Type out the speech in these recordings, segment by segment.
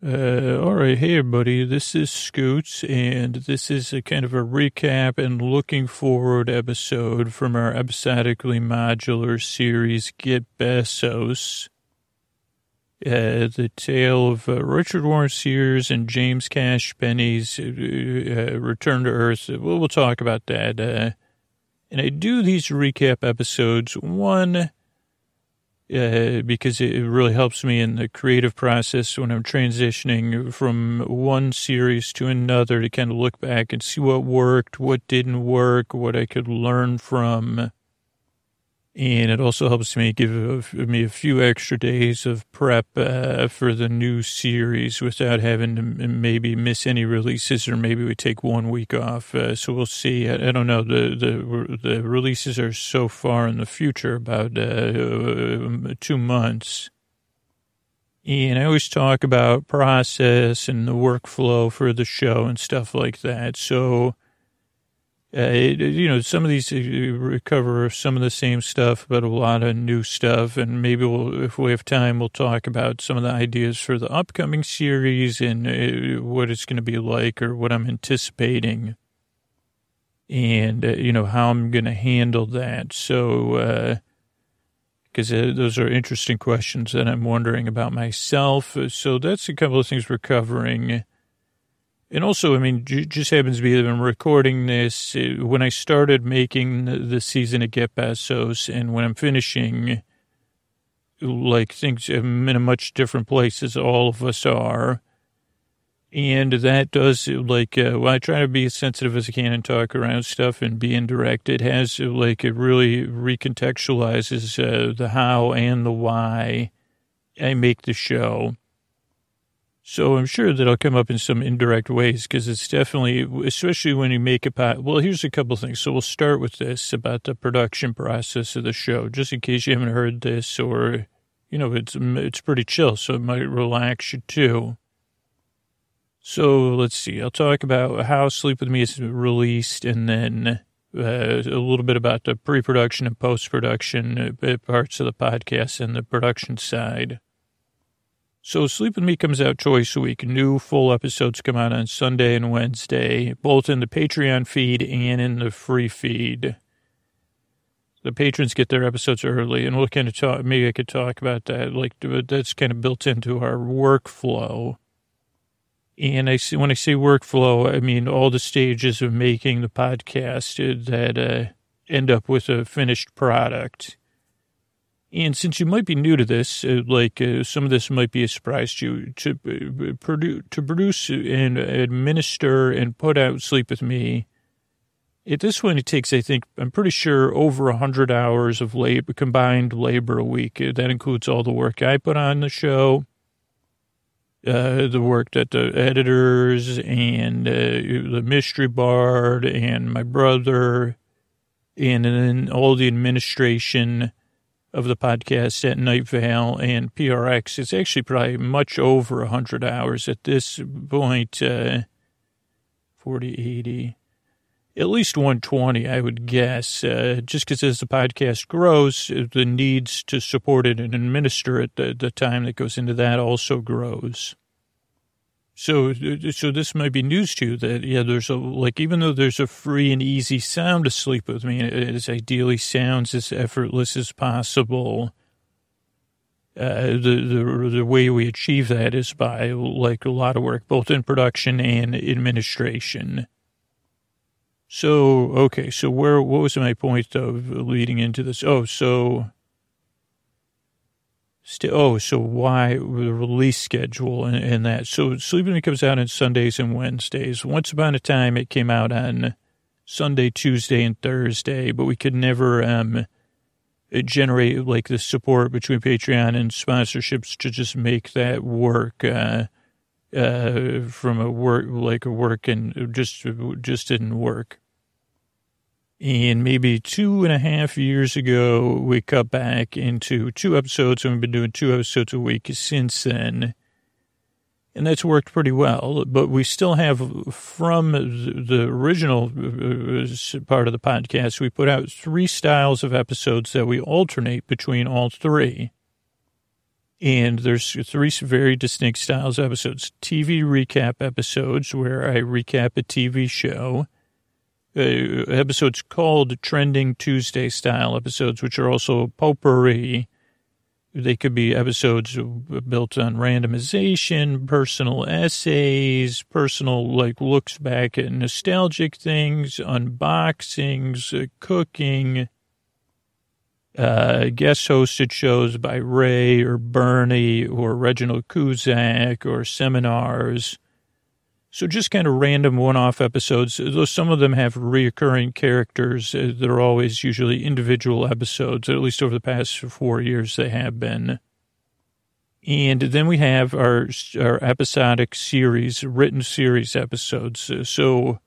Uh, all right, hey everybody, this is Scoots, and this is a kind of a recap and looking forward episode from our episodically modular series, Get Besos. Uh, the tale of uh, Richard Warren Sears and James Cash Penney's uh, uh, return to Earth. We'll, we'll talk about that. Uh, and I do these recap episodes, one, uh, because it really helps me in the creative process when I'm transitioning from one series to another to kind of look back and see what worked, what didn't work, what I could learn from. And it also helps me give me a few extra days of prep uh, for the new series without having to maybe miss any releases, or maybe we take one week off. Uh, so we'll see. I, I, don't know. The, the the releases are so far in the future, about uh, two months. And I always talk about process and the workflow for the show and stuff like that. So uh, it, you know, some of these uh, recover some of the same stuff, but a lot of new stuff. And maybe we'll, if we have time, we'll talk about some of the ideas for the upcoming series and uh, what it's going to be like or what I'm anticipating and, uh, you know, how I'm going to handle that. So, because uh, uh, those are interesting questions that I'm wondering about myself. So that's a couple of things we're covering. And also, I mean, just happens to be that I'm recording this uh, when I started making the season of Get Besos and when I'm finishing, like things I'm in a much different place as all of us are. And that does like, uh, well, I try to be as sensitive as I can and talk around stuff and be indirect. It has like, it really recontextualizes uh, the how and the why I make the show. So I'm sure that'll come up in some indirect ways because it's definitely, especially when you make a pot. Well, here's a couple things. So we'll start with this about the production process of the show, just in case you haven't heard this or, you know, it's it's pretty chill, so it might relax you too. So let's see. I'll talk about how Sleep with Me is released, and then uh, a little bit about the pre-production and post-production uh, parts of the podcast and the production side. So Sleep With Me comes out twice a week. New full episodes come out on Sunday and Wednesday, both in the Patreon feed and in the free feed. The patrons get their episodes early, and we'll kind of talk, maybe I could talk about that. Like, that's kind of built into our workflow. And I see, when I say workflow, I mean all the stages of making the podcast that uh, end up with a finished product. And since you might be new to this, uh, like uh, some of this might be a surprise to you, to uh, produce, to produce and administer and put out Sleep With Me, at this one it takes, I think, I'm pretty sure over 100 hours of labor, combined labor a week. Uh, that includes all the work I put on the show, uh, the work that the editors and uh, the mystery bard and my brother, and then all the administration of the podcast at Night Vale and PRX. It's actually probably much over 100 hours at this point, uh, 40, 80, at least 120, I would guess, uh, just because as the podcast grows, the needs to support it and administer it, the, the time that goes into that also grows. So, so this might be news to you that, yeah, there's a, like, even though there's a free and easy sound to sleep with I me, it ideally sounds as effortless as possible. Uh, the, the, the way we achieve that is by like a lot of work, both in production and administration. So, okay. So where, what was my point of leading into this? Oh, so St- oh, so why the release schedule and, and that? So Sleeping comes out on Sundays and Wednesdays. Once upon a time, it came out on Sunday, Tuesday, and Thursday, but we could never um, generate like the support between Patreon and sponsorships to just make that work uh, uh, from a work like a work and just just didn't work. And maybe two and a half years ago, we cut back into two episodes, and we've been doing two episodes a week since then. And that's worked pretty well. But we still have, from the original uh, part of the podcast, we put out three styles of episodes that we alternate between all three. And there's three very distinct styles of episodes. TV recap episodes where I recap a TV show. Uh, episodes called Trending Tuesday style episodes, which are also potpourri. They could be episodes built on randomization, personal essays, personal like looks back at nostalgic things, unboxings, uh, cooking, uh, guest hosted shows by Ray or Bernie or Reginald Kuzak or seminars. So just kind of random one-off episodes. Though some of them have reoccurring characters, uh, they're always usually individual episodes. At least over the past four years, they have been. And then we have our our episodic series, written series episodes. Uh, so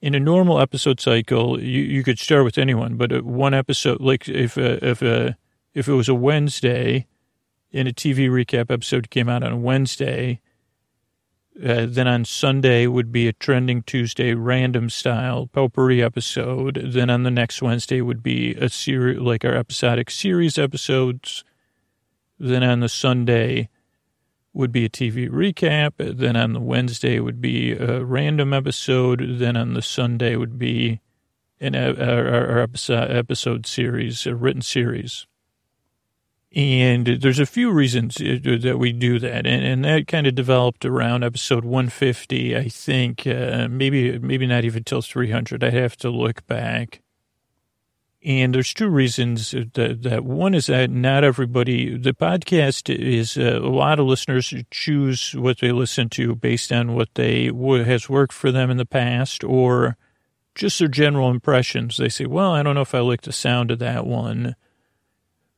in a normal episode cycle, you, you could start with anyone, but uh, one episode, like if uh, if if it was a Wednesday and a TV recap episode came out on a Wednesday, uh, then on Sunday would be a trending Tuesday random style potpourri episode. Then on the next Wednesday would be a series, like our episodic series episodes. Then on the Sunday, would be a TV recap. Then on the Wednesday would be a random episode. Then on the Sunday would be an our, episode, episode series, a written series. And there's a few reasons uh, that we do that, and, and that kind of developed around episode 150, I think. Uh, maybe maybe not even till 300. I have to look back. And there's two reasons that, that one is that not everybody, the podcast is uh, a lot of listeners choose what they listen to based on what they what has worked for them in the past or just their general impressions. They say, well, I don't know if I like the sound of that one.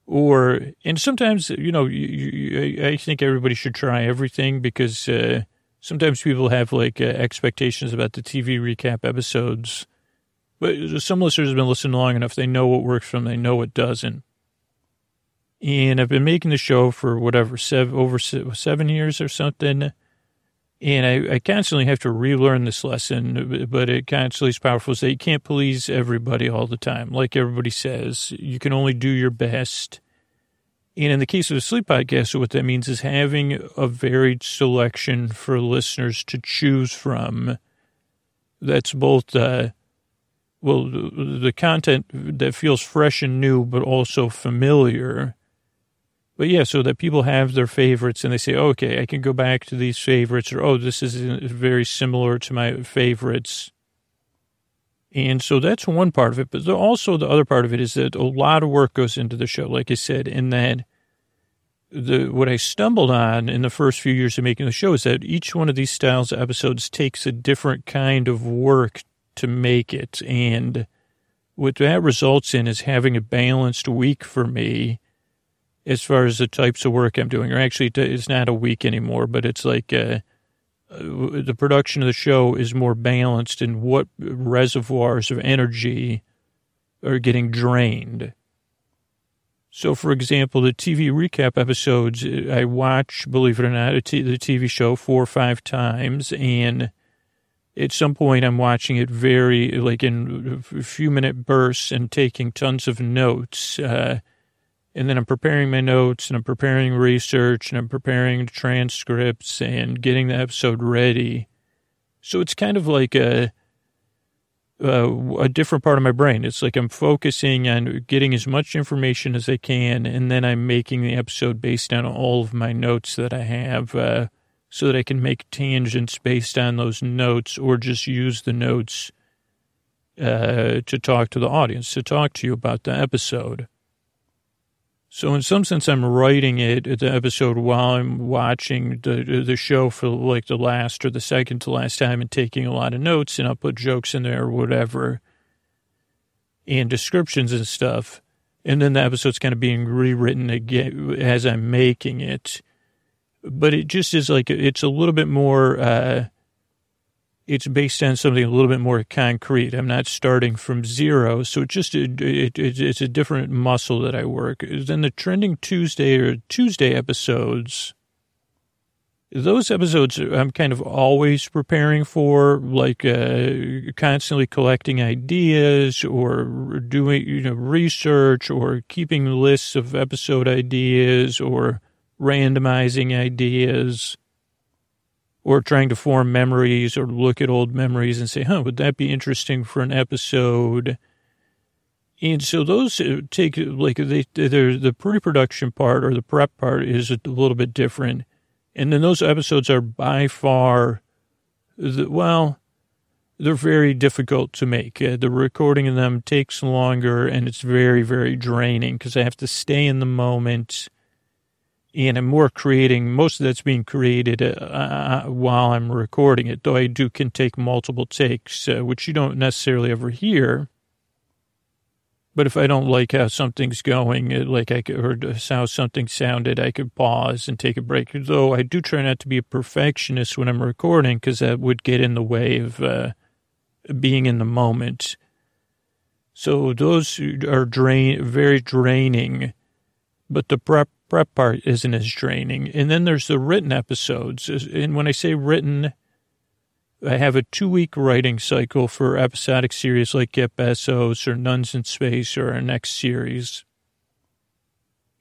Or, and sometimes, you know, you, you, I think everybody should try everything because uh, sometimes people have like uh, expectations about the TV recap episodes but some listeners have been listening long enough. They know what works for them. They know what doesn't. And I've been making the show for whatever, seven, over seven years or something. And I, I constantly have to relearn this lesson, but it constantly is powerful. So you can't please everybody all the time. Like everybody says, you can only do your best. And in the case of a sleep podcast, what that means is having a varied selection for listeners to choose from. That's both uh, well, the content that feels fresh and new, but also familiar. But yeah, so that people have their favorites and they say, oh, okay, I can go back to these favorites, or oh, this is uh, very similar to my favorites. And so that's one part of it. But also the other part of it is that a lot of work goes into the show, like I said, in that the what I stumbled on in the first few years of making the show is that each one of these styles of episodes takes a different kind of work to make it. And what that results in is having a balanced week for me as far as the types of work I'm doing. Or actually, it's not a week anymore, but it's like uh, uh, the production of the show is more balanced in what reservoirs of energy are getting drained. So, for example, the TV recap episodes, I watch, believe it or not, the TV show four or five times, and at some point I'm watching it very like in a few minute bursts and taking tons of notes. Uh, and then I'm preparing my notes and I'm preparing research and I'm preparing transcripts and getting the episode ready. So it's kind of like a, a, a different part of my brain. It's like I'm focusing on getting as much information as I can, and then I'm making the episode based on all of my notes that I have. Uh, so that I can make tangents based on those notes or just use the notes uh, to talk to the audience, to talk to you about the episode. So in some sense, I'm writing it, the episode, while I'm watching the the show for like the last or the second to last time and taking a lot of notes, and I'll put jokes in there or whatever, and descriptions and stuff. And then the episode's kind of being rewritten again as I'm making it but it just is like it's a little bit more. Uh, it's based on something a little bit more concrete. I'm not starting from zero, so it's just it, it, it's a different muscle that I work. Then the trending Tuesday or Tuesday episodes. Those episodes I'm kind of always preparing for, like uh, constantly collecting ideas or doing you know research or keeping lists of episode ideas or randomizing ideas or trying to form memories or look at old memories and say, huh, would that be interesting for an episode? And so those uh, take like they, the pre-production part or the prep part is a little bit different. And then those episodes are by far, the, well, they're very difficult to make. Uh, the recording of them takes longer and it's very, very draining because I have to stay in the moment and I'm more creating, most of that's being created uh, uh, while I'm recording it, though I do can take multiple takes, uh, which you don't necessarily ever hear. But if I don't like how something's going, uh, like I could, or how something sounded, I could pause and take a break. Though I do try not to be a perfectionist when I'm recording because that would get in the way of uh, being in the moment. So those are drain, very draining, but the prep prep part isn't as draining. And then there's the written episodes. And when I say written, I have a two week writing cycle for episodic series like Get Besos or Nuns in Space or our next series.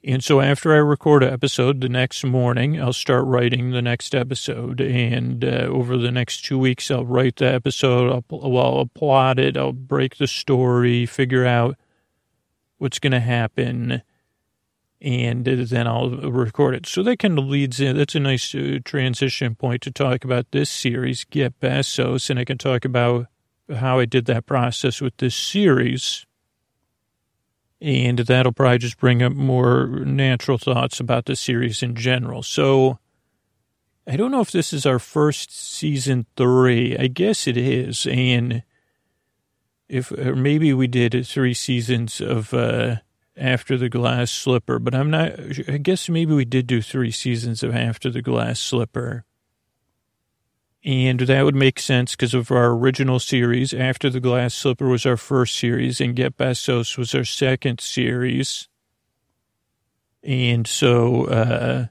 And so after I record an episode the next morning, I'll start writing the next episode. And uh, over the next two weeks, I'll write the episode. I'll, well, I'll plot it. I'll break the story, figure out what's going to happen and then I'll record it. So that kind of leads in. That's a nice uh, transition point to talk about this series, Get Besos, and I can talk about how I did that process with this series. And that'll probably just bring up more natural thoughts about the series in general. So I don't know if this is our first season three. I guess it is. And if, or maybe we did three seasons of, uh, after the Glass Slipper, but I'm not, I guess maybe we did do three seasons of After the Glass Slipper. And that would make sense because of our original series. After the Glass Slipper was our first series, and Get Besos was our second series. And so, uh,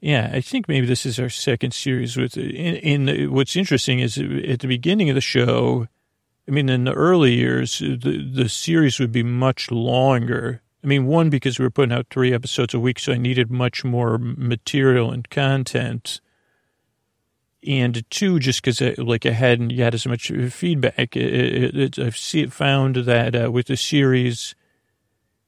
yeah, I think maybe this is our second series. With in, in what's interesting is at the beginning of the show, I mean, in the early years, the the series would be much longer I mean, one, because we were putting out three episodes a week, so I needed much more material and content. And two, just because like I hadn't yet as much feedback, it, it, it, I've see, found that uh, with the series,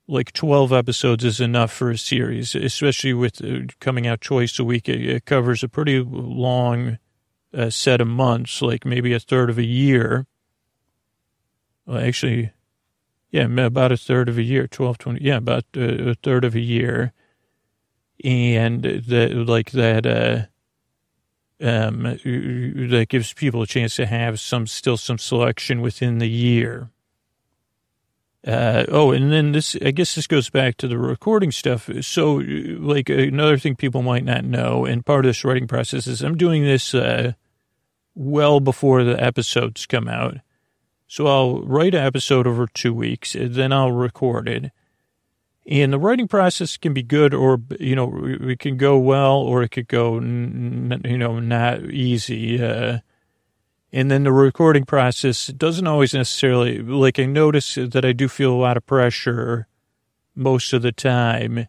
like 12 episodes is enough for a series, especially with uh, coming out twice a week. It, covers a pretty long uh, set of months, like maybe a third of a year. Well, actually, yeah, about a third of a year, 12, 20, yeah, about uh, a third of a year. And that, like that, uh, um, that gives people a chance to have some, still some selection within the year. Uh, oh, and then this, I guess this goes back to the recording stuff. So, like, another thing people might not know, and part of this writing process is I'm doing this, uh, well before the episodes come out. So I'll write an episode over two weeks, then I'll record it. And the writing process can be good or, you know, it can go well or it could go, you know, not easy. Uh, and then the recording process doesn't always necessarily, like I notice that I do feel a lot of pressure most of the time,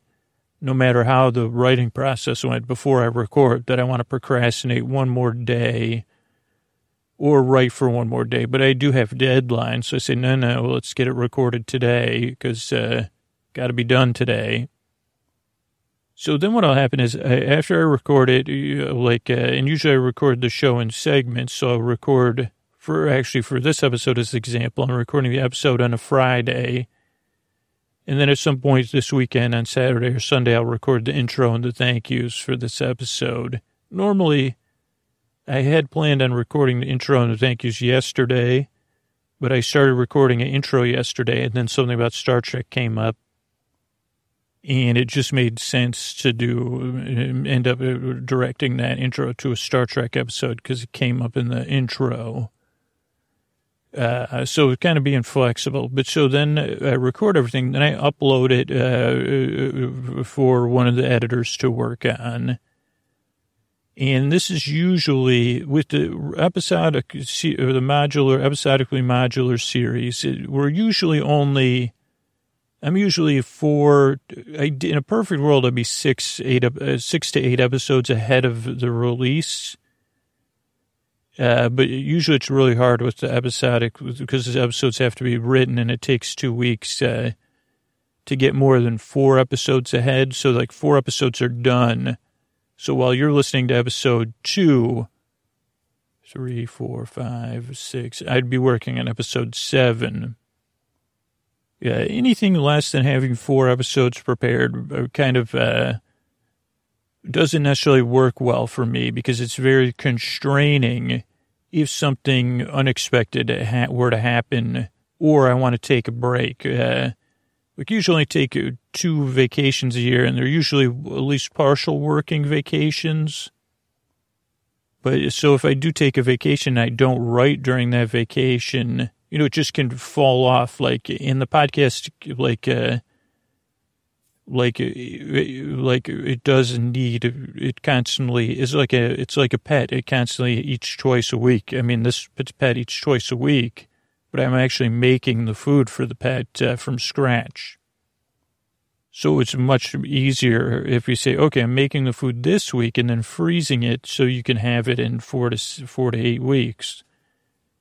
no matter how the writing process went before I record, that I want to procrastinate one more day or write for one more day. But I do have deadlines. So I say, no, no, let's get it recorded today because uh, got to be done today. So then what'll happen is uh, after I record it, like, uh, and usually I record the show in segments. So I'll record for actually for this episode as an example, I'm recording the episode on a Friday. And then at some point this weekend on Saturday or Sunday, I'll record the intro and the thank yous for this episode. Normally, I had planned on recording the intro and the thank yous yesterday, but I started recording an intro yesterday, and then something about Star Trek came up, and it just made sense to do end up directing that intro to a Star Trek episode because it came up in the intro. Uh, so kind of being flexible, but so then I record everything, then I upload it uh, for one of the editors to work on and this is usually with the episodic, or the modular, episodically modular series, we're usually only I'm usually four. In a perfect world, I'd be six, eight, uh, six to eight episodes ahead of the release. Uh, but usually it's really hard with the episodic because the episodes have to be written and it takes two weeks uh, to get more than four episodes ahead. So like four episodes are done. So while you're listening to episode two, three, four, five, six, I'd be working on episode seven. Yeah, anything less than having four episodes prepared uh, kind of uh, doesn't necessarily work well for me because it's very constraining if something unexpected were to happen or I want to take a break. Uh, we usually take uh, two vacations a year, and they're usually at least partial working vacations. But so if I do take a vacation, I don't write during that vacation. You know, it just can fall off. Like in the podcast, like uh, like uh, like it does need it constantly is like a it's like a pet. It constantly eats twice a week. I mean, this pet eats twice a week but I'm actually making the food for the pet uh, from scratch. So it's much easier if you say, okay, I'm making the food this week and then freezing it so you can have it in four to four to eight weeks.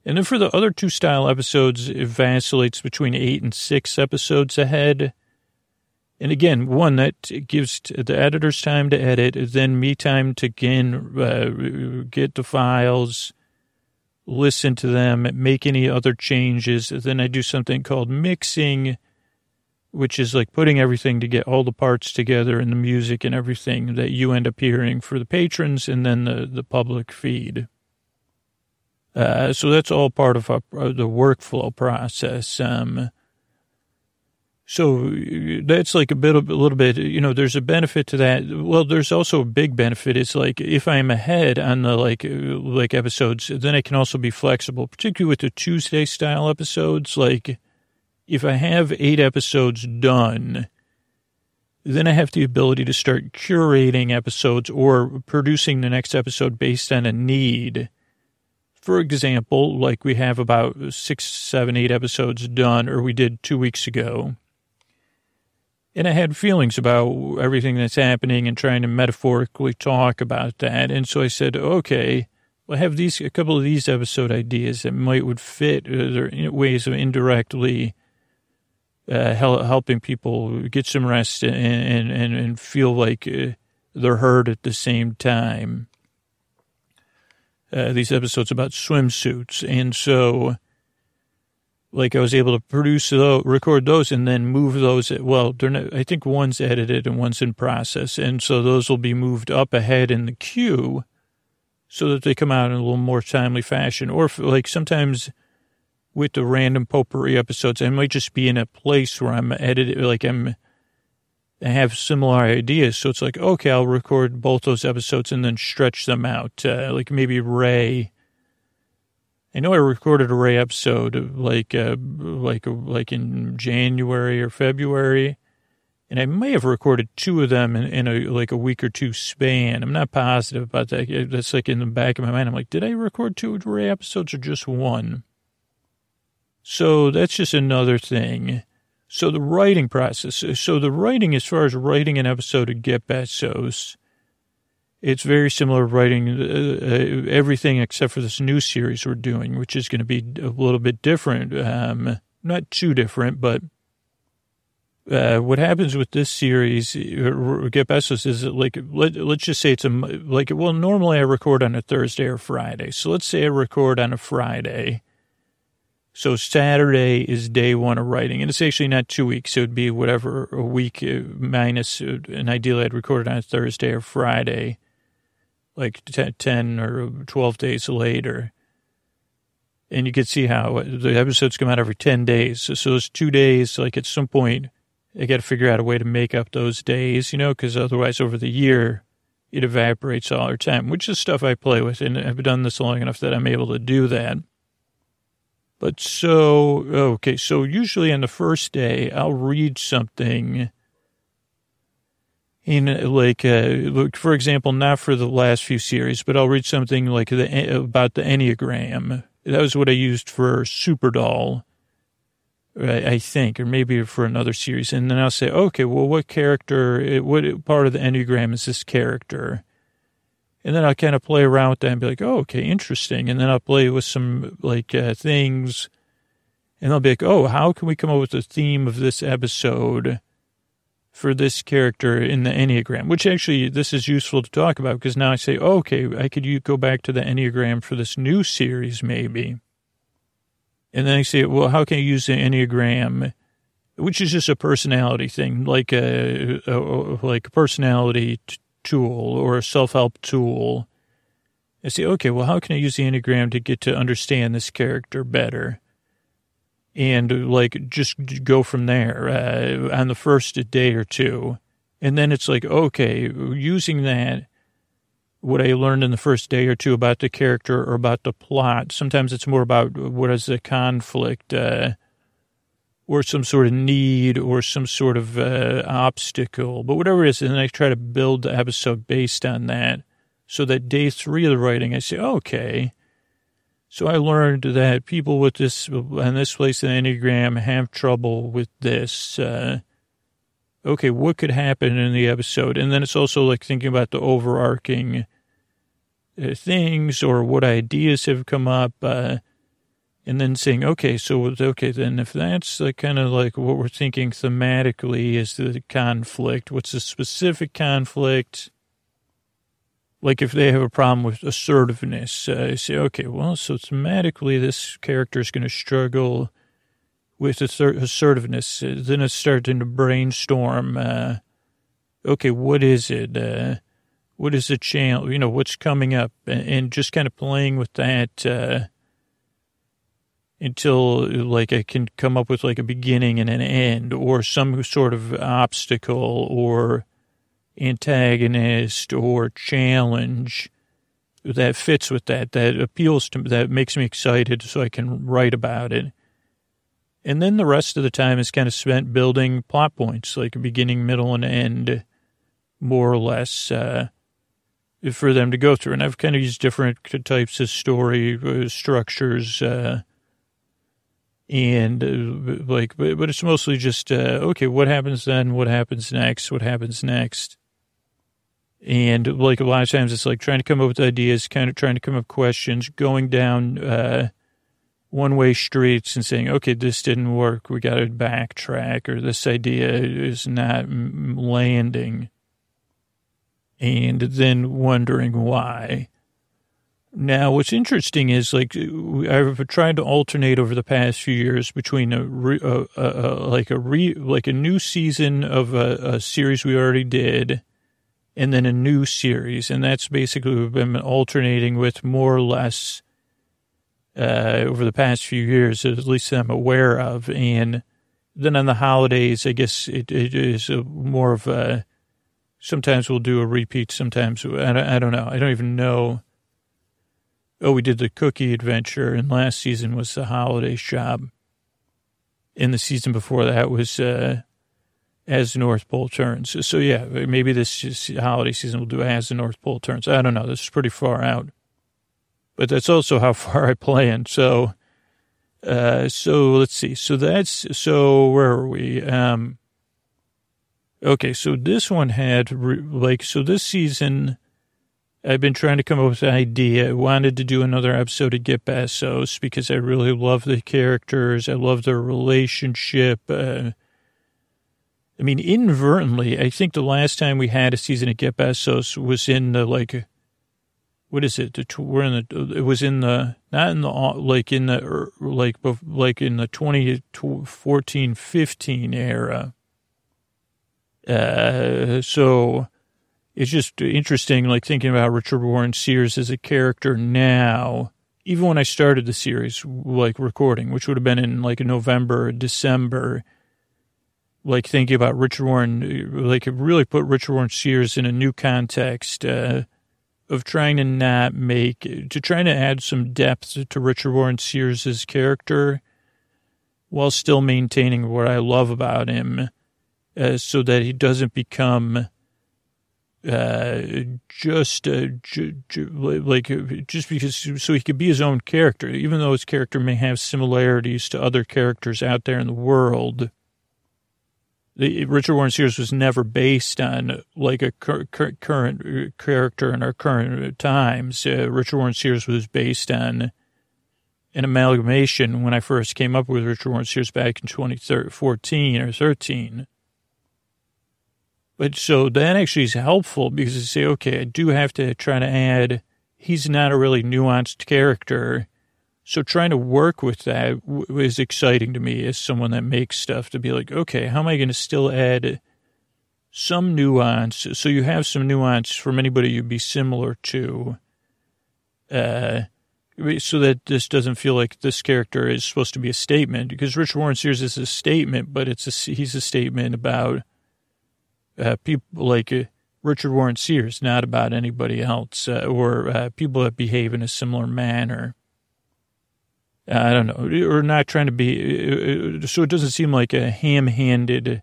And then for the other two style episodes, it vacillates between eight and six episodes ahead. And again, one that gives the editors time to edit, then me time to again uh, get the files, listen to them, make any other changes. Then I do something called mixing, which is like putting everything to get all the parts together and the music and everything that you end up hearing for the patrons and then the, the public feed. Uh, so that's all part of our, the workflow process. Um, so uh, that's like a bit, a little bit, you know, there's a benefit to that. Well, there's also a big benefit. It's like if I'm ahead on the like, uh, like episodes, then I can also be flexible, particularly with the Tuesday style episodes. Like if I have eight episodes done, then I have the ability to start curating episodes or producing the next episode based on a need. For example, like we have about six, seven, eight episodes done, or we did two weeks ago and I had feelings about everything that's happening and trying to metaphorically talk about that. And so I said, okay, well, I have these, a couple of these episode ideas that might would fit uh, ways of indirectly uh, helping people get some rest and, and, and feel like uh, they're heard at the same time. Uh, these episodes about swimsuits. And so, like I was able to produce those, record those, and then move those. Well, not, I think one's edited and one's in process, and so those will be moved up ahead in the queue, so that they come out in a little more timely fashion. Or if, like sometimes with the random potpourri episodes, I might just be in a place where I'm editing, like I'm. I have similar ideas, so it's like okay, I'll record both those episodes and then stretch them out. Uh, like maybe Ray I know I recorded a Ray episode like uh, like like in January or February, and I may have recorded two of them in, in, a like a week or two span. I'm not positive about that. That's like in the back of my mind. I'm like, did I record two Ray episodes or just one? So that's just another thing. So the writing process. So the writing, as far as writing an episode of Get Besos, it's very similar writing uh, uh, everything except for this new series we're doing, which is going to be a little bit different. Um, not too different, but uh, what happens with this series, uh, Get Besos, is like, let, let's just say it's a, like, well, normally I record on a Thursday or Friday. So let's say I record on a Friday. So Saturday is day one of writing, and it's actually not two weeks. It would be whatever a week minus, and ideally I'd record it on a Thursday or Friday like 10 or 12 days later. And you can see how the episodes come out every 10 days. So, so those two days, like at some point, I got to figure out a way to make up those days, you know, because otherwise over the year, it evaporates all the time, which is stuff I play with. And I've done this long enough that I'm able to do that. But so, okay, so usually on the first day, I'll read something in like, uh, for example, not for the last few series, but I'll read something like the, about the Enneagram. That was what I used for Super Doll. I think, or maybe for another series. And then I'll say, okay, well, what character, what part of the Enneagram is this character? And then I'll kind of play around with that and be like, oh, okay, interesting. And then I'll play with some like uh, things and I'll be like, oh, how can we come up with the theme of this episode for this character in the Enneagram? Which actually, this is useful to talk about because now I say, oh, okay, I could go back to the Enneagram for this new series maybe. And then I say, well, how can I use the Enneagram, which is just a personality thing, like a, a like a personality t- tool or a self-help tool. I say, okay, well, how can I use the Enneagram to get to understand this character better? And like, just go from there uh, on the first day or two. And then it's like, okay, using that, what I learned in the first day or two about the character or about the plot. Sometimes it's more about what is the conflict, uh, or some sort of need or some sort of uh, obstacle, but whatever it is. And I try to build the episode based on that. So that day three of the writing, I say, okay. So I learned that people with this, and this place in the Enneagram have trouble with this. Uh, okay, what could happen in the episode? And then it's also like thinking about the overarching uh, things or what ideas have come up. Uh, and then saying, okay, so okay, then if that's kind of like what we're thinking thematically is the conflict, what's the specific conflict? Like if they have a problem with assertiveness, uh, I say, okay, well, so thematically this character is going to struggle with assertiveness. Uh, then it's starting to brainstorm. Uh, okay, what is it? Uh, what is the channel? You know, what's coming up? And, and just kind of playing with that uh, until like I can come up with like a beginning and an end or some sort of obstacle or antagonist or challenge that fits with that, that appeals to me, that makes me excited so I can write about it. And then the rest of the time is kind of spent building plot points, like beginning, middle, and end, more or less, uh, for them to go through. And I've kind of used different types of story uh, structures, uh, and uh, like, but, but it's mostly just, uh, okay, what happens then? What happens next? What happens next? And like a lot of times it's like trying to come up with ideas, kind of trying to come up with questions, going down, uh, one way streets and saying, okay, this didn't work. We got to backtrack or this idea is not landing. And then wondering why. Now, what's interesting is like I've tried to alternate over the past few years between a, a, a, a like a re, like a new season of a, series we already did, and then a new series, and that's basically we've been alternating with more or less uh, over the past few years, at least I'm aware of, and then on the holidays, I guess it, it is more of a. Sometimes we'll do a repeat. Sometimes I don't, I don't know. I don't even know Oh, we did the cookie adventure, and last season was the holiday shop. And the season before that was uh, as the North Pole turns. So yeah, maybe this holiday season we'll do as the North Pole turns. I don't know. This is pretty far out, but that's also how far I plan. So, uh, so let's see. So that's so where are we? Um, okay, so this one had like so this season I've been trying to come up with an idea. I wanted to do another episode of Get Besos because I really love the characters. I love their relationship. Uh, I mean, inadvertently, I think the last time we had a season of Get Besos was in the like, what is it? The, we're in the. It was in the not in the like in the er, like like in the 2014 15 era. Uh, so it's just interesting, like thinking about Richard Warren Sears as a character now. Even when I started the series, like recording, which would have been in like November, December, like thinking about Richard Warren, like really put Richard Warren Sears in a new context uh, of trying to not make, to trying to add some depth to Richard Warren Sears's character while still maintaining what I love about him uh, so that he doesn't become uh, just uh, like just because so he could be his own character, even though his character may have similarities to other characters out there in the world. Richard Warren Sears was never based on like a cur- cur- current character in our current times. Uh, Richard Warren Sears was based on an amalgamation when I first came up with Richard Warren Sears back in 2014 or 13 but so that actually is helpful because you say, okay, I do have to try to add, he's not a really nuanced character. So trying to work with that was exciting to me as someone that makes stuff to be like, okay, how am I going to still add some nuance? So you have some nuance from anybody you'd be similar to. Uh, so that this doesn't feel like this character is supposed to be a statement because Richard Warren Sears is a statement, but it's a, he's a statement about uh, people like uh, Richard Warren Sears, not about anybody else, uh, or uh, people that behave in a similar manner. I don't know, or not trying to be, uh, so it doesn't seem like a ham-handed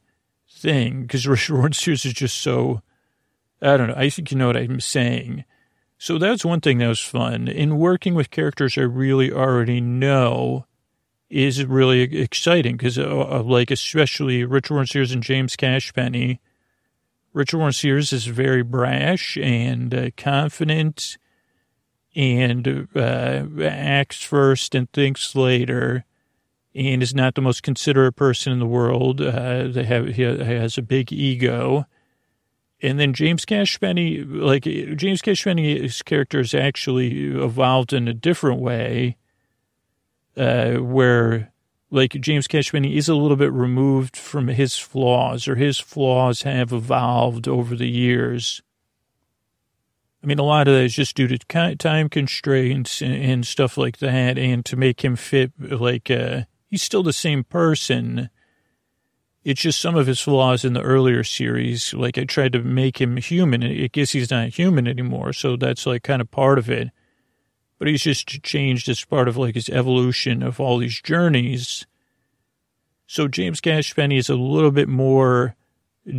thing, because Richard Sears is just so, I don't know, I think you know what I'm saying. So that's one thing that was fun. In working with characters I really already know is really exciting, because uh, like especially Richard Warren Sears and James Cash Penney, Richard Warren Sears is very brash and uh, confident and uh, acts first and thinks later and is not the most considerate person in the world. Uh, they have, he has a big ego. And then James Cash Penney, like James Cash Penney's character is actually evolved in a different way, uh, where like James Cash Penney is a little bit removed from his flaws, or his flaws have evolved over the years. I mean, a lot of that is just due to time constraints and, stuff like that, and to make him fit, like, uh, he's still the same person. It's just some of his flaws in the earlier series. Like, I tried to make him human. I guess he's not human anymore, so that's, like, kind of part of it but he's just changed as part of like his evolution of all these journeys. So James Cash Penney is a little bit more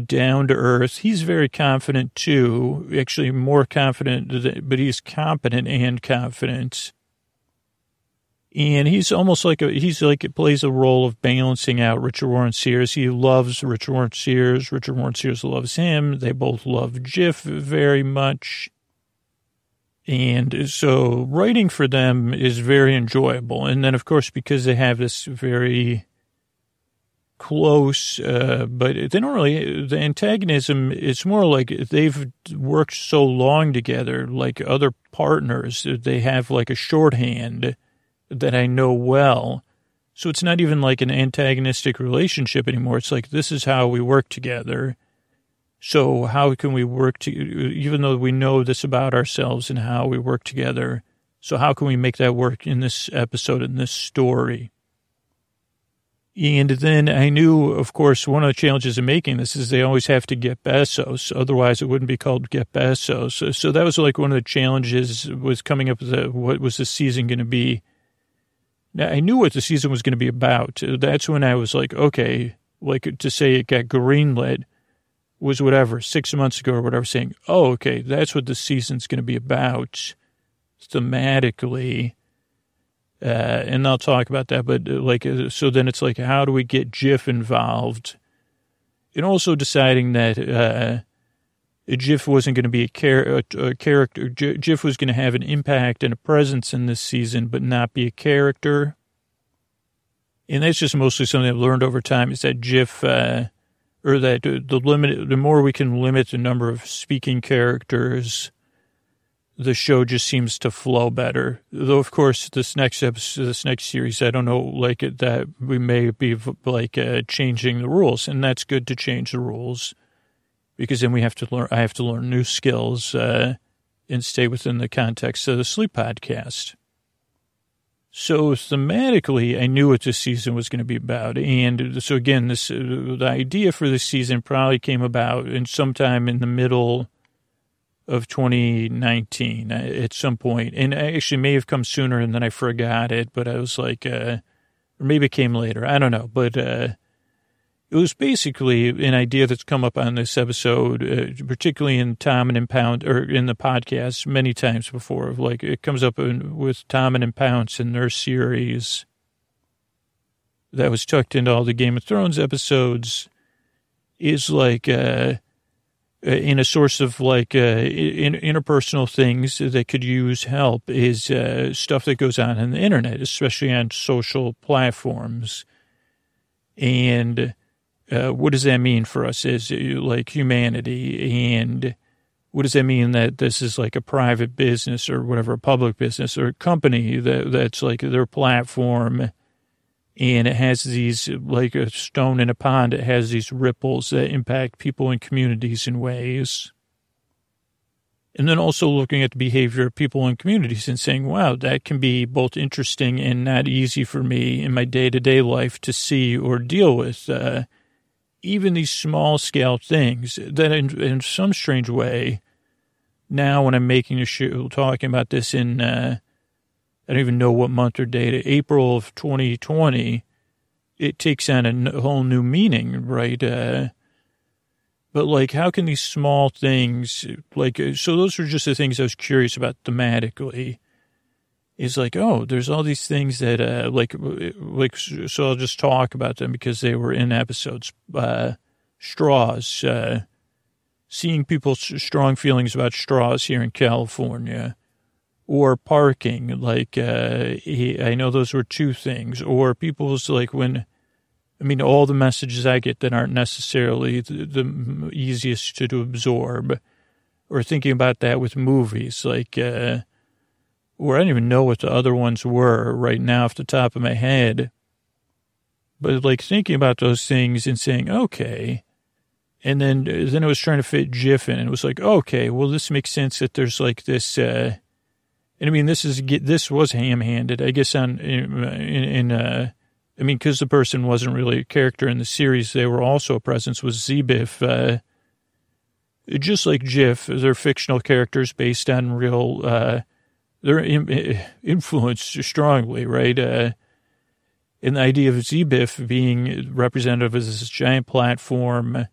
down to earth. He's very confident too, actually more confident, but he's competent and confident. And he's almost like a, he's like, it plays a role of balancing out Richard Warren Sears. He loves Richard Warren Sears. Richard Warren Sears loves him. They both love Jiff very much. And so writing for them is very enjoyable. And then, of course, because they have this very close, uh, but they don't really, the antagonism, it's more like they've worked so long together, like other partners, they have like a shorthand that I know well. So it's not even like an antagonistic relationship anymore. It's like, this is how we work together. So how can we work to, even though we know this about ourselves and how we work together, so how can we make that work in this episode, in this story? And then I knew, of course, one of the challenges of making this is they always have to get Besos. Otherwise, it wouldn't be called Get Besos. So, so that was like one of the challenges was coming up with the, what was the season going to be. Now, I knew what the season was going to be about. That's when I was like, okay, like to say it got greenlit was whatever, six months ago or whatever, saying, oh, okay, that's what the season's going to be about thematically. Uh, and I'll talk about that, but uh, like, uh, so then it's like, how do we get Jiff involved? And also deciding that uh, Jiff wasn't going to be a, char- a, character. Jiff was going to have an impact and a presence in this season, but not be a character. And that's just mostly something I've learned over time is that Jiff, uh, or that the limit, the more we can limit the number of speaking characters, the show just seems to flow better. Though, of course, this next episode, this next series, I don't know, like that we may be like uh, changing the rules, and that's good to change the rules because then we have to learn. I have to learn new skills uh, and stay within the context of the sleep podcast. So thematically, I knew what this season was going to be about. And so again, this, uh, the idea for this season probably came about in sometime in the middle of 2019 uh, at some point. And actually may have come sooner and then I forgot it, but I was like, uh, or maybe it came later. I don't know. But, uh, it was basically an idea that's come up on this episode, uh, particularly in Tom and Impound or in the podcast many times before. Like it comes up in, with Tom and Pounce in their series that was tucked into all the Game of Thrones episodes is like uh in a source of like uh, in, interpersonal things that could use help is uh, stuff that goes on in the internet, especially on social platforms. And uh, what does that mean for us as uh, like humanity? And what does that mean that this is like a private business or whatever, a public business or a company that that's like their platform? And it has these, like a stone in a pond, it has these ripples that impact people and communities in ways. And then also looking at the behavior of people in communities and saying, wow, that can be both interesting and not easy for me in my day to day life to see or deal with. Uh, even these small scale things that in, in some strange way, now when I'm making a show, talking about this in, uh, I don't even know what month or date, April of 2020, it takes on a whole new meaning, right? Uh, but like, how can these small things, like, uh, so those are just the things I was curious about thematically is like, oh, there's all these things that, uh, like, like, so I'll just talk about them because they were in episodes. Uh, straws, uh, seeing people's strong feelings about straws here in California, or parking. Like, uh, I know those were two things. Or people's like when, I mean, all the messages I get that aren't necessarily the, the easiest to, to absorb, or thinking about that with movies, like. Uh, or I don't even know what the other ones were right now off the top of my head. But like thinking about those things and saying, okay. And then, then I was trying to fit Jif in and it was like, okay, well, this makes sense that there's like this, uh, and I mean, this is, this was ham handed, I guess on, in, in uh, I mean, cause the person wasn't really a character in the series. They were also a presence was Zbiff, uh, just like Jif, they're fictional characters based on real, uh, they're influenced strongly, right? Uh, in the idea of Zbiff being representative as this giant platform uh,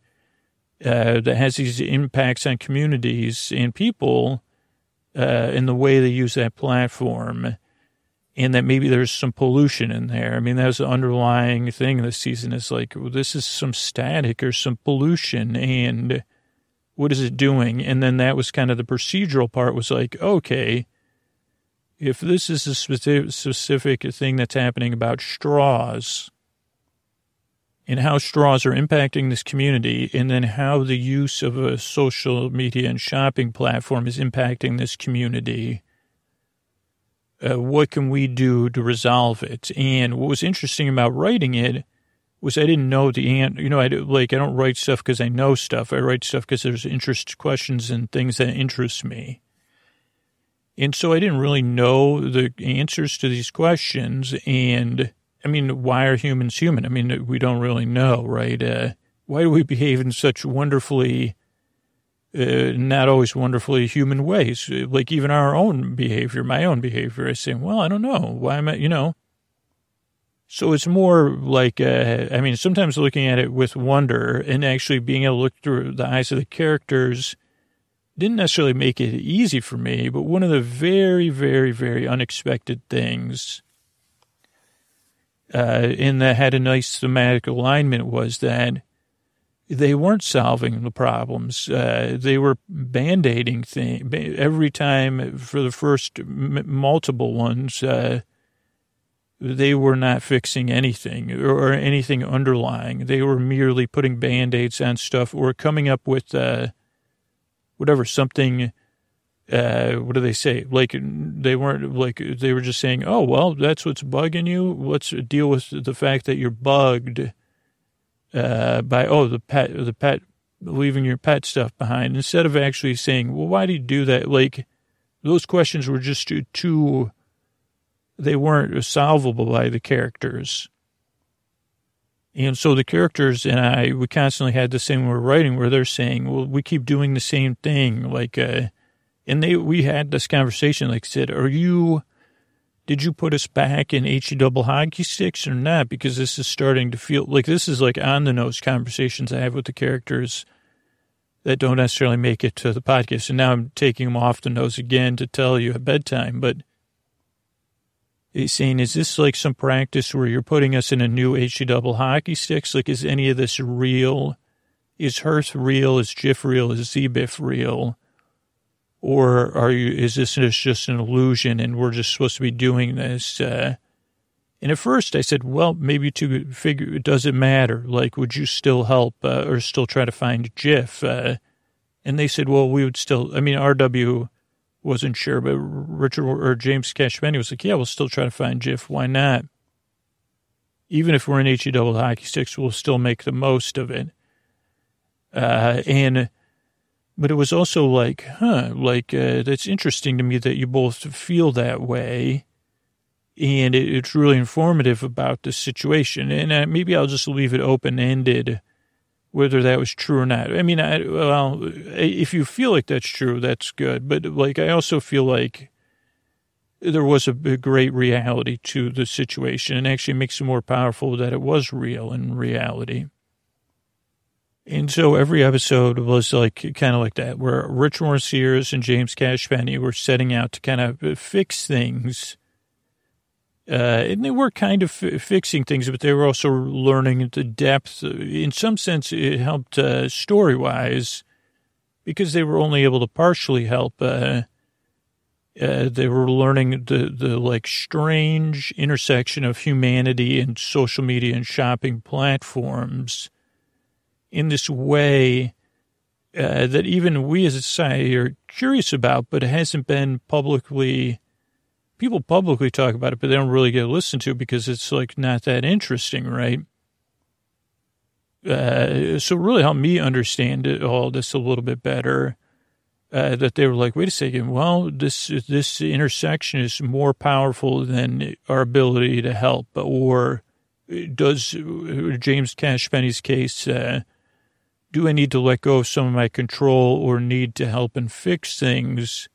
that has these impacts on communities and people uh, in the way they use that platform, and that maybe there's some pollution in there. I mean, that's the underlying thing this season is like, well, this is some static or some pollution, and what is it doing? And then that was kind of the procedural part was like, okay if this is a specific thing that's happening about straws and how straws are impacting this community, and then how the use of a social media and shopping platform is impacting this community, uh, what can we do to resolve it? And what was interesting about writing it was I didn't know the answer. You know, I like I don't write stuff because I know stuff. I write stuff because there's interest questions and things that interest me. And so I didn't really know the answers to these questions. And I mean, why are humans human? I mean, we don't really know, right? Uh, why do we behave in such wonderfully, uh, not always wonderfully human ways? Like even our own behavior, my own behavior, I say, well, I don't know. Why am I, you know? So it's more like, uh, I mean, sometimes looking at it with wonder and actually being able to look through the eyes of the characters – didn't necessarily make it easy for me, but one of the very, very, very unexpected things uh, in that had a nice thematic alignment was that they weren't solving the problems. Uh, they were band-aiding things every time for the first m- multiple ones. Uh, they were not fixing anything or, anything underlying. They were merely putting band-aids on stuff or coming up with uh, whatever, something, uh, what do they say? Like they weren't like, they were just saying, oh, well, that's what's bugging you. Let's deal with the fact that you're bugged, uh, by, oh, the pet, the pet, leaving your pet stuff behind instead of actually saying, well, why do you do that? Like those questions were just too, too they weren't solvable by the characters. And so the characters and I, we constantly had the same we were writing where they're saying, well, we keep doing the same thing. Like, uh, and they, we had this conversation, like I said, are you, did you put us back in H double hockey sticks or not? Because this is starting to feel like this is like on the nose conversations I have with the characters that don't necessarily make it to the podcast. And now I'm taking them off the nose again to tell you at bedtime. But he's saying, is this like some practice where you're putting us in a new H double hockey sticks? Like, is any of this real? Is Hearth real? Is Jiff real? Is Z-Biff real? Or are you? Is this just an illusion, and we're just supposed to be doing this? Uh, and at first, I said, well, maybe to figure, does it matter? Like, would you still help uh, or still try to find Jiff? Uh, and they said, well, we would still. I mean, RW wasn't sure, but Richard or James Cash Penney was like, yeah, we'll still try to find Jiff. Why not? Even if we're in HE double hockey sticks, we'll still make the most of it. Uh, and but it was also like, huh, like uh, that's interesting to me that you both feel that way, and it, it's really informative about the situation. And uh, maybe I'll just leave it open ended, whether that was true or not. I mean, I, well, if you feel like that's true, that's good. But like, I also feel like there was a, a great reality to the situation, and actually makes it more powerful that it was real in reality. And so every episode was like kind of like that, where Rich Warren Sears and James Cash Penney were setting out to kind of fix things. Uh, and they were kind of f- fixing things, but they were also learning the depth. In some sense, it helped uh, story wise because they were only able to partially help. Uh, uh, they were learning the, the like strange intersection of humanity and social media and shopping platforms in this way uh, that even we as a society are curious about, but it hasn't been publicly. People publicly talk about it, but they don't really get listened to because it's like not that interesting, right? Uh, so really helped me understand it, all this a little bit better. Uh, that they were like, wait a second, well, this this intersection is more powerful than our ability to help, or does uh, James Cash Penney's case uh, do I need to let go of some of my control or need to help and fix things?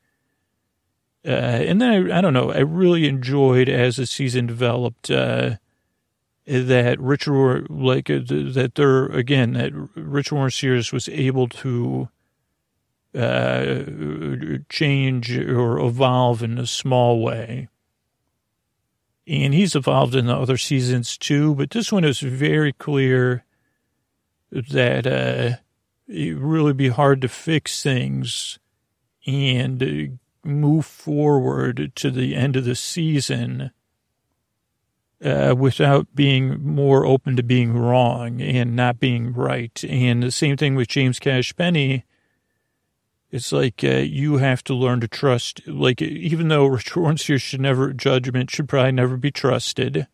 Uh, and then I, I, don't know. I really enjoyed as the season developed uh, that Richard, like uh, that there again, that Richard Warren Sears was able to uh, change or evolve in a small way. And he's evolved in the other seasons too, but this one is very clear that uh, it really be hard to fix things and uh, move forward to the end of the season uh, without being more open to being wrong and not being right. And the same thing with James Cash Penney. It's like uh, you have to learn to trust. Like even though Richard should never judgment should probably never be trusted.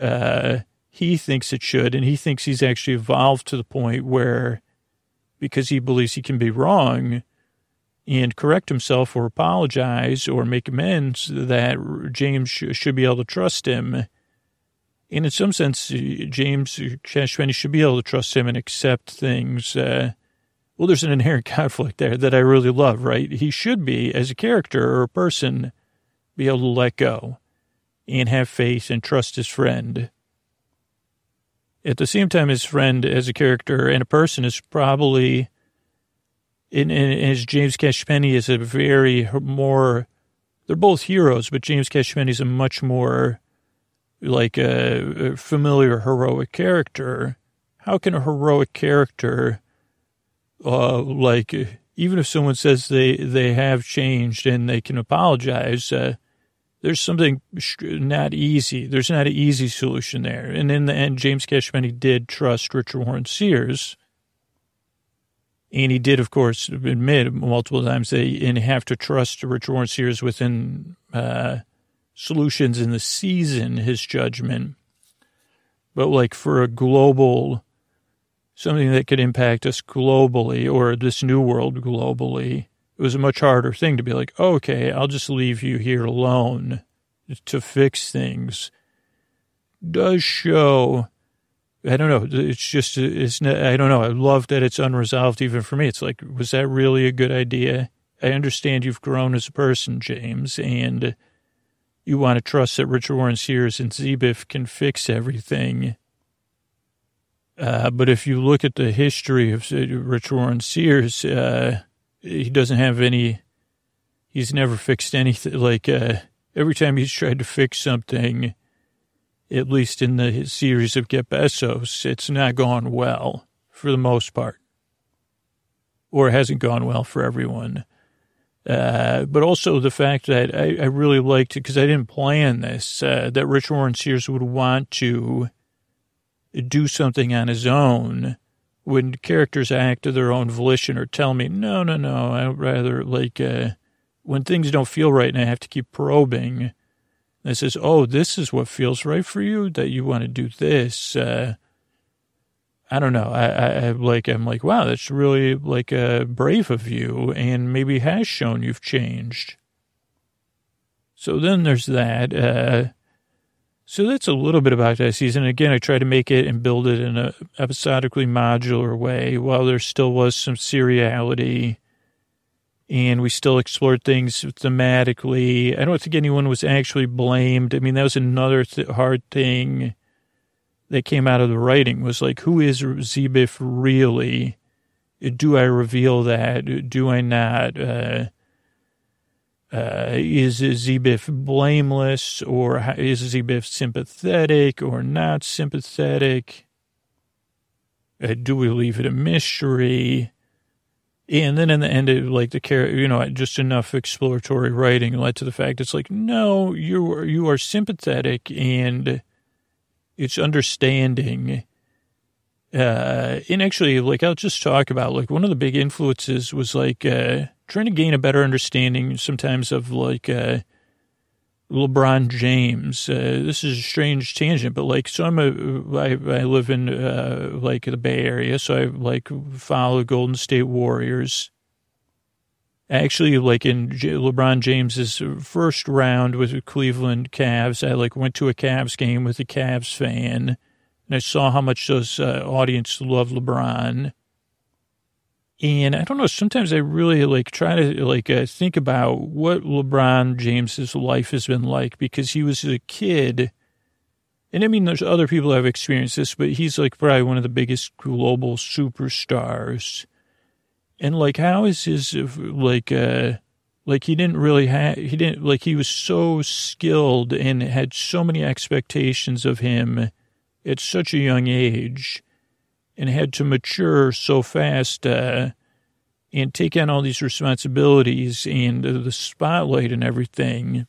Uh, he thinks it should, and he thinks he's actually evolved to the point where, because he believes he can be wrong and correct himself or apologize or make amends, that James should be able to trust him. And in some sense, James Cash Penney should be able to trust him and accept things. Uh, well, there's an inherent conflict there that I really love, right? He should be, as a character or a person, be able to let go and have faith and trust his friend. At the same time, his friend as a character and a person is probably, in as James Cash Penney is a very more, they're both heroes, but James Cash Penney is a much more like a, a familiar heroic character. How can a heroic character, uh, like, even if someone says they, they have changed and they can apologize, uh, there's something not easy. There's not an easy solution there. And in the end, James Cash Penney did trust Richard Warren Sears. And he did, of course, admit multiple times that he and have to trust Richard Warren Sears within uh, solutions in the season, his judgment. But like for a global, something that could impact us globally or this new world globally, it was a much harder thing to be like, okay, I'll just leave you here alone to fix things. Does show, I don't know. It's just, it's, not, I don't know. I love that it's unresolved even for me. It's like, was that really a good idea? I understand you've grown as a person, James, and you want to trust that Richard Warren Sears and Zebif can fix everything. Uh, but if you look at the history of Richard Warren Sears, uh, he doesn't have any, he's never fixed anything. Like, uh, every time he's tried to fix something, at least in the series of Get Besos, it's not gone well for the most part, or it hasn't gone well for everyone. Uh, but also the fact that I, I really liked it because I didn't plan this, uh, that Rich Warren Sears would want to do something on his own when characters act of their own volition or tell me, no, no, no, I'd rather like, uh, when things don't feel right and I have to keep probing, and says, oh, this is what feels right for you, that you want to do this. Uh, I don't know. I, I, I, like, I'm like, wow, that's really like uh, brave of you and maybe has shown you've changed. So then there's that. Uh, so that's a little bit about that season. Again, I tried to make it and build it in a episodically modular way while there still was some seriality and we still explored things thematically. I don't think anyone was actually blamed. I mean, that was another th- hard thing that came out of the writing was like, who is Zebif really? Do I reveal that? Do I not? Uh, uh, is Zebif blameless or is Zebif sympathetic or not sympathetic? Uh, do we leave it a mystery? And then in the end, it, like the character, you know, just enough exploratory writing led to the fact it's like, no, you are, you are sympathetic and it's understanding. Uh, and actually, like, I'll just talk about, like, one of the big influences was, like, uh, trying to gain a better understanding sometimes of, like, uh, LeBron James. Uh, this is a strange tangent, but like, so I'm a, I, I live in, uh, like the Bay Area. So I like follow Golden State Warriors. Actually, like in LeBron James's first round with Cleveland Cavs, I like went to a Cavs game with a Cavs fan and I saw how much those uh, audience love LeBron. And I don't know, sometimes I really like try to like uh, think about what LeBron James's life has been like because he was a kid. And I mean, there's other people that have experienced this, but he's like probably one of the biggest global superstars. And like, how is his, like, uh, like he didn't really have, he didn't, like, he was so skilled and had so many expectations of him at such a young age and had to mature so fast uh, and take on all these responsibilities and uh, the spotlight and everything.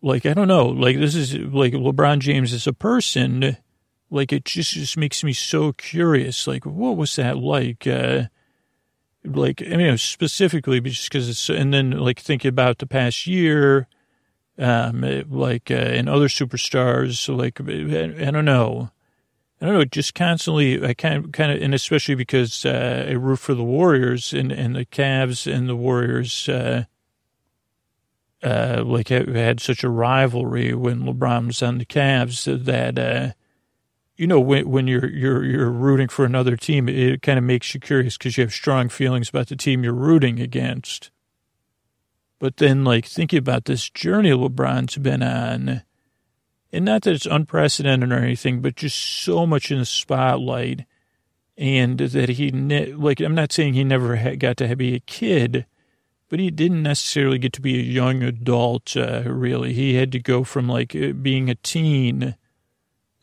Like, I don't know, like this is like LeBron James as a person. Like, it just, just makes me so curious. Like, what was that like? Uh, like, I mean, specifically just because it's, and then like thinking about the past year, um, like, uh, and other superstars, like, I, I don't know I don't know, just constantly, I kind of, kind of, and especially because uh, I root for the Warriors and, and the Cavs and the Warriors, uh, uh, like had such a rivalry when LeBron was on the Cavs that, uh, you know, when, when you're, you're, you're rooting for another team, it kind of makes you curious because you have strong feelings about the team you're rooting against. But then, like, thinking about this journey LeBron's been on, and not that it's unprecedented or anything, but just so much in the spotlight. And that he, like, I'm not saying he never got to be a kid, but he didn't necessarily get to be a young adult, uh, really. He had to go from, like, uh, being a teen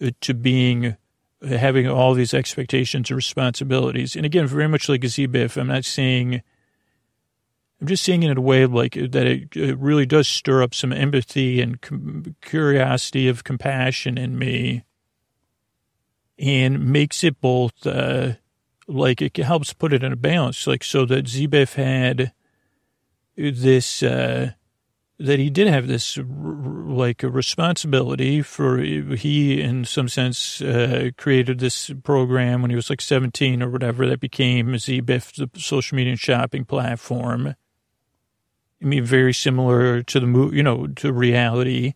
uh, to being, uh, having all these expectations and responsibilities. And again, very much like a Z-Biff, I'm not saying I'm just saying it in a way like that it, it really does stir up some empathy and com- curiosity of compassion in me and makes it both, uh, like it helps put it in a balance. Like, so that Zebef had this, uh, that he did have this like a responsibility for he in some sense uh, created this program when he was like 17 or whatever that became Zebif, the social media and shopping platform I mean, very similar to the movie, you know, to reality.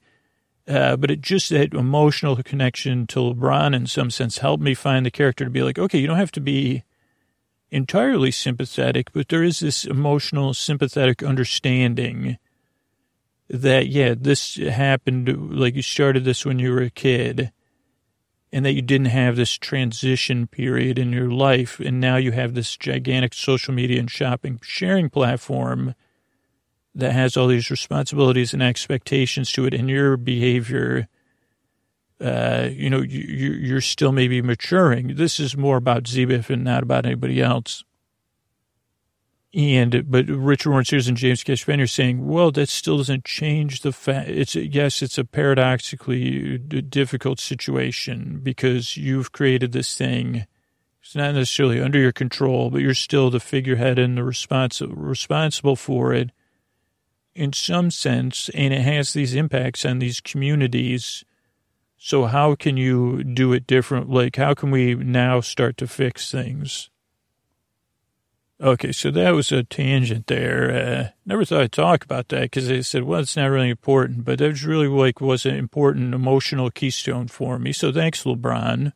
Uh, but it just that emotional connection to LeBron in some sense helped me find the character to be like, okay, you don't have to be entirely sympathetic, but there is this emotional, sympathetic understanding that, yeah, this happened, like you started this when you were a kid and that you didn't have this transition period in your life. And now you have this gigantic social media and shopping sharing platform that has all these responsibilities and expectations to it and your behavior. Uh, you know, you, you're still maybe maturing. This is more about Zebif and not about anybody else. And but Richard Warren Sears and James Cashman are saying, well, that still doesn't change the fact. It's yes, it's a paradoxically difficult situation because you've created this thing. It's not necessarily under your control, but you're still the figurehead and the respons- responsible for it in some sense, and it has these impacts on these communities. So how can you do it different? Like, how can we now start to fix things? Okay, so that was a tangent there. Uh, never thought I'd talk about that because they said, well, it's not really important, but that was really like was an important emotional keystone for me. So thanks, LeBron.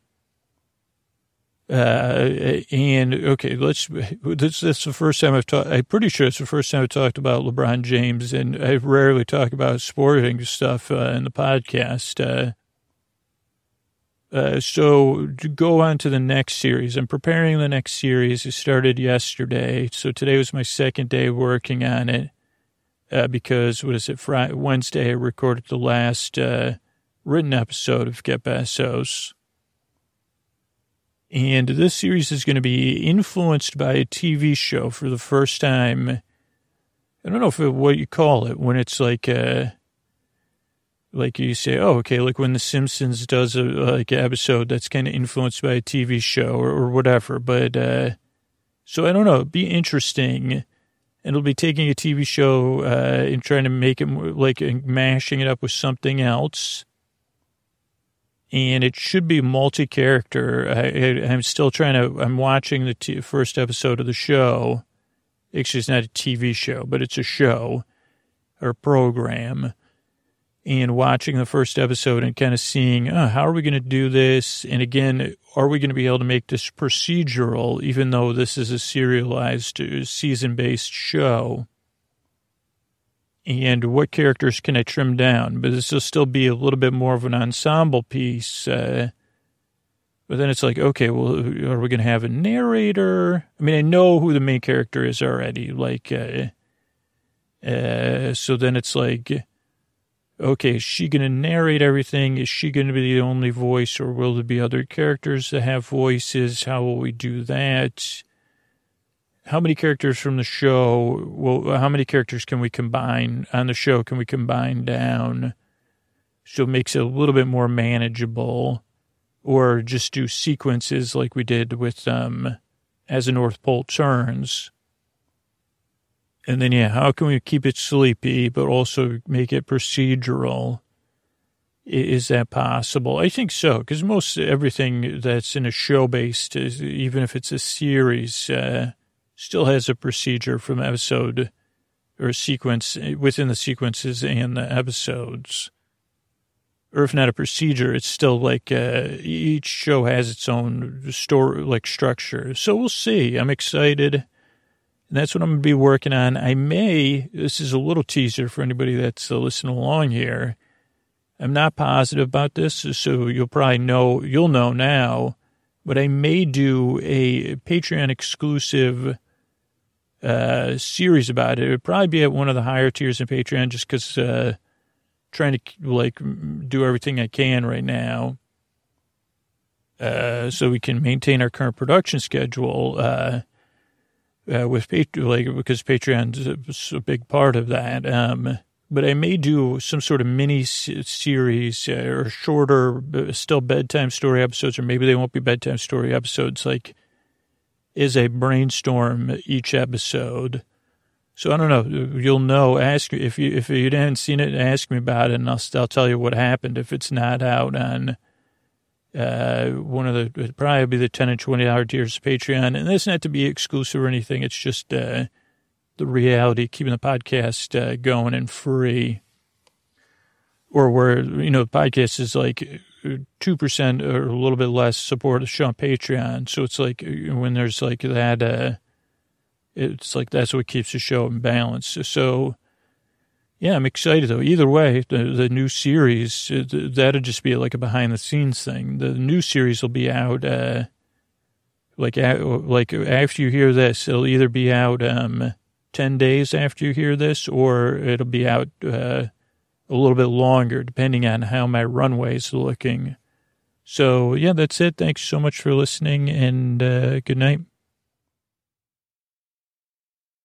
Uh, and okay, let's, this, is the first time I've talked, I'm pretty sure it's the first time I've talked about LeBron James and I rarely talk about sporting stuff uh, in the podcast. Uh, uh, so to go on to the next series, I'm preparing the next series. It started yesterday. So today was my second day working on it. Uh, because what is it? Friday, Wednesday, I recorded the last, uh, written episode of Get Besos. And this series is going to be influenced by a TV show for the first time. I don't know if it, what you call it when it's like, uh, like you say, oh, okay, like when The Simpsons does a like episode that's kind of influenced by a TV show or, or whatever. But uh, so I don't know, it'd be interesting. And it'll be taking a TV show uh, and trying to make it like mashing it up with something else. And it should be multi-character. I, am still trying to. I'm watching the t- first episode of the show. Actually, it's not a TV show, but it's a show or program and watching the first episode and kind of seeing, oh, how are we going to do this? And again, are we going to be able to make this procedural, even though this is a serialized uh, season based show? And what characters can I trim down? But this will still be a little bit more of an ensemble piece. Uh, but then it's like, okay, well, are we going to have a narrator? I mean, I know who the main character is already. Like, uh, uh, so then it's like, okay, is she going to narrate everything? Is she going to be the only voice, or will there be other characters that have voices? How will we do that? How many characters from the show? Well, how many characters can we combine on the show? Can we combine down so it makes it a little bit more manageable, or just do sequences like we did with um, as the North Pole turns? And then, yeah, how can we keep it sleepy, but also make it procedural? Is that possible? I think so, because most everything that's in a show based, even if it's a series, uh, still has a procedure from episode or sequence within the sequences and the episodes. Or if not a procedure, it's still like uh, each show has its own story, like structure. So we'll see. I'm excited. And that's what I'm going to be working on. I may, this is a little teaser for anybody that's uh, listening along here. I'm not positive about this, so you'll probably know, you'll know now, but I may do a Patreon exclusive uh, series about it. It would probably be at one of the higher tiers in Patreon just because uh, trying to like do everything I can right now. Uh, so we can maintain our current production schedule. Uh, uh, with Patreon, like because Patreon is a big part of that. Um, but I may do some sort of mini series uh, or shorter, still bedtime story episodes, or maybe they won't be bedtime story episodes. Like, is a brainstorm each episode. So I don't know. You'll know. Ask if you if you haven't seen it, ask me about it, and I'll I'll tell you what happened if it's not out on uh, one of the probably be the ten and twenty dollar tiers of Patreon, and that's not to be exclusive or anything. It's just uh, the reality, keeping the podcast uh, going and free, or where you know the podcast is like two percent or a little bit less support show on Patreon. So it's like when there's like that, uh, it's like that's what keeps the show in balance. So yeah, I'm excited though. Either way, the, the new series, uh, that'll just be like a behind the scenes thing. The new series will be out, uh, like, like after you hear this, it'll either be out, um, 10 days after you hear this, or it'll be out, uh, a little bit longer, depending on how my runway's looking. So, yeah, that's it. Thanks so much for listening, and uh, good night.